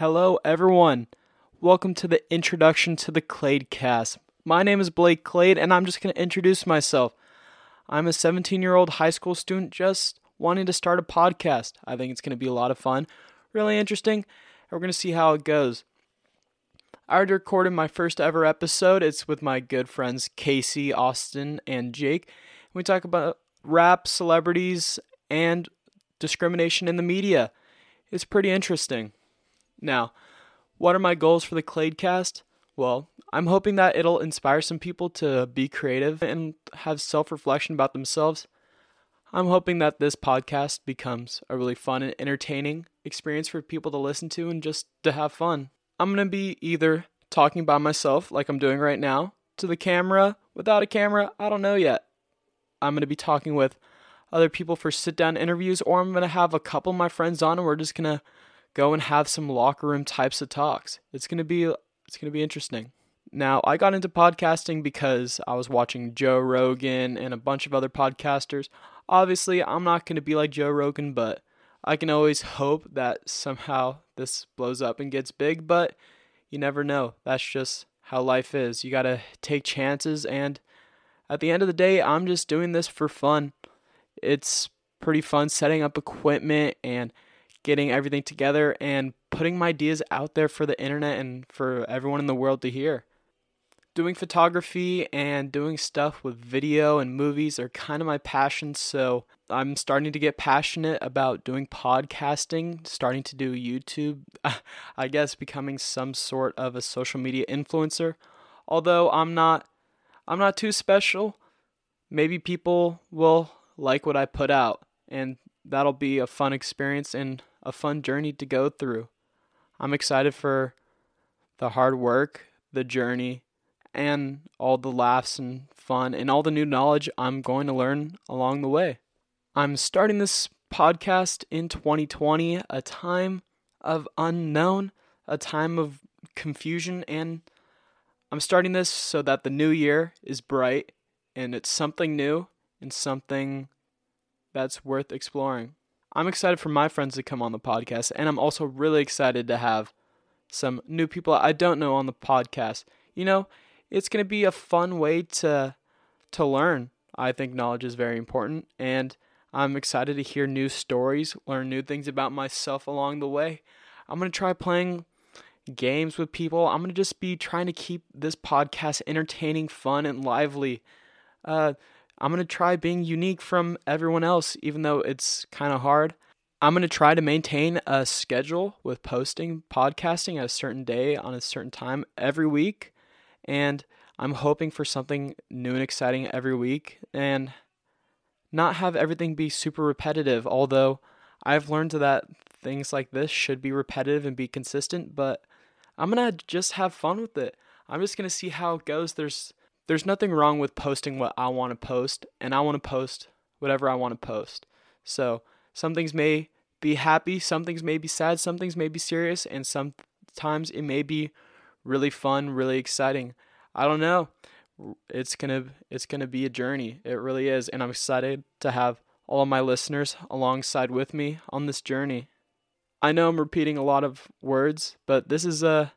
Hello, everyone. Welcome to the introduction to the Clade cast. My name is Blake Clade, and I'm just going to introduce myself. I'm a 17 year old high school student just wanting to start a podcast. I think it's going to be a lot of fun, really interesting, and we're going to see how it goes. I already recorded my first ever episode. It's with my good friends Casey, Austin, and Jake. We talk about rap, celebrities, and discrimination in the media. It's pretty interesting. Now, what are my goals for the Cladecast? Well, I'm hoping that it'll inspire some people to be creative and have self reflection about themselves. I'm hoping that this podcast becomes a really fun and entertaining experience for people to listen to and just to have fun. I'm going to be either talking by myself, like I'm doing right now, to the camera, without a camera, I don't know yet. I'm going to be talking with other people for sit down interviews, or I'm going to have a couple of my friends on and we're just going to go and have some locker room types of talks. It's going to be it's going to be interesting. Now, I got into podcasting because I was watching Joe Rogan and a bunch of other podcasters. Obviously, I'm not going to be like Joe Rogan, but I can always hope that somehow this blows up and gets big, but you never know. That's just how life is. You got to take chances, and at the end of the day, I'm just doing this for fun. It's pretty fun setting up equipment and getting everything together and putting my ideas out there for the internet and for everyone in the world to hear doing photography and doing stuff with video and movies are kind of my passion. So I'm starting to get passionate about doing podcasting, starting to do YouTube, I guess becoming some sort of a social media influencer. Although I'm not I'm not too special, maybe people will like what I put out and that'll be a fun experience and a fun journey to go through. I'm excited for the hard work, the journey, and all the laughs and fun and all the new knowledge I'm going to learn along the way. I'm starting this podcast in 2020, a time of unknown, a time of confusion, and I'm starting this so that the new year is bright and it's something new and something that's worth exploring. I'm excited for my friends to come on the podcast, and I'm also really excited to have some new people I don't know on the podcast. You know, it's going to be a fun way to to learn. I think knowledge is very important and I'm excited to hear new stories, learn new things about myself along the way. I'm going to try playing games with people. I'm going to just be trying to keep this podcast entertaining, fun, and lively. Uh, I'm going to try being unique from everyone else, even though it's kind of hard. I'm going to try to maintain a schedule with posting podcasting at a certain day on a certain time every week and I'm hoping for something new and exciting every week and not have everything be super repetitive, although I've learned that things like this should be repetitive and be consistent, but I'm going to just have fun with it. I'm just going to see how it goes. There's there's nothing wrong with posting what I want to post, and I want to post whatever I want to post. So, some things may be happy, some things may be sad, some things may be serious, and sometimes it may be really fun, really exciting. I don't know. It's gonna it's gonna be a journey. It really is, and I'm excited to have all of my listeners alongside with me on this journey. I know I'm repeating a lot of words, but this is a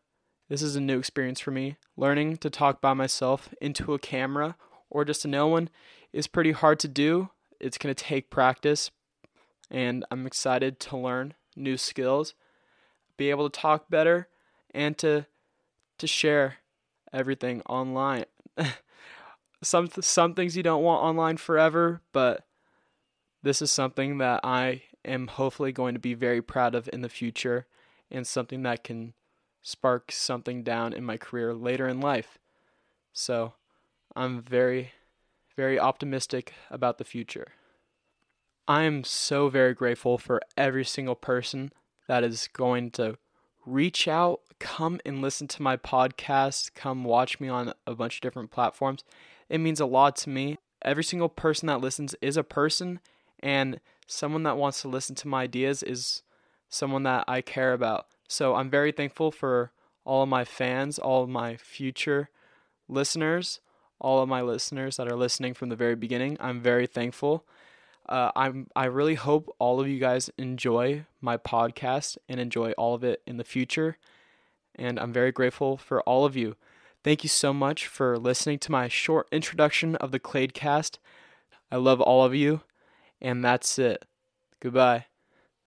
this is a new experience for me. Learning to talk by myself into a camera or just to no one is pretty hard to do. It's going to take practice, and I'm excited to learn new skills, be able to talk better, and to to share everything online. some some things you don't want online forever, but this is something that I am hopefully going to be very proud of in the future and something that can spark something down in my career later in life. So, I'm very very optimistic about the future. I am so very grateful for every single person that is going to reach out, come and listen to my podcast, come watch me on a bunch of different platforms. It means a lot to me. Every single person that listens is a person, and someone that wants to listen to my ideas is someone that I care about. So I'm very thankful for all of my fans, all of my future listeners, all of my listeners that are listening from the very beginning. I'm very thankful. Uh, I'm I really hope all of you guys enjoy my podcast and enjoy all of it in the future. And I'm very grateful for all of you. Thank you so much for listening to my short introduction of the Cladecast. I love all of you, and that's it. Goodbye.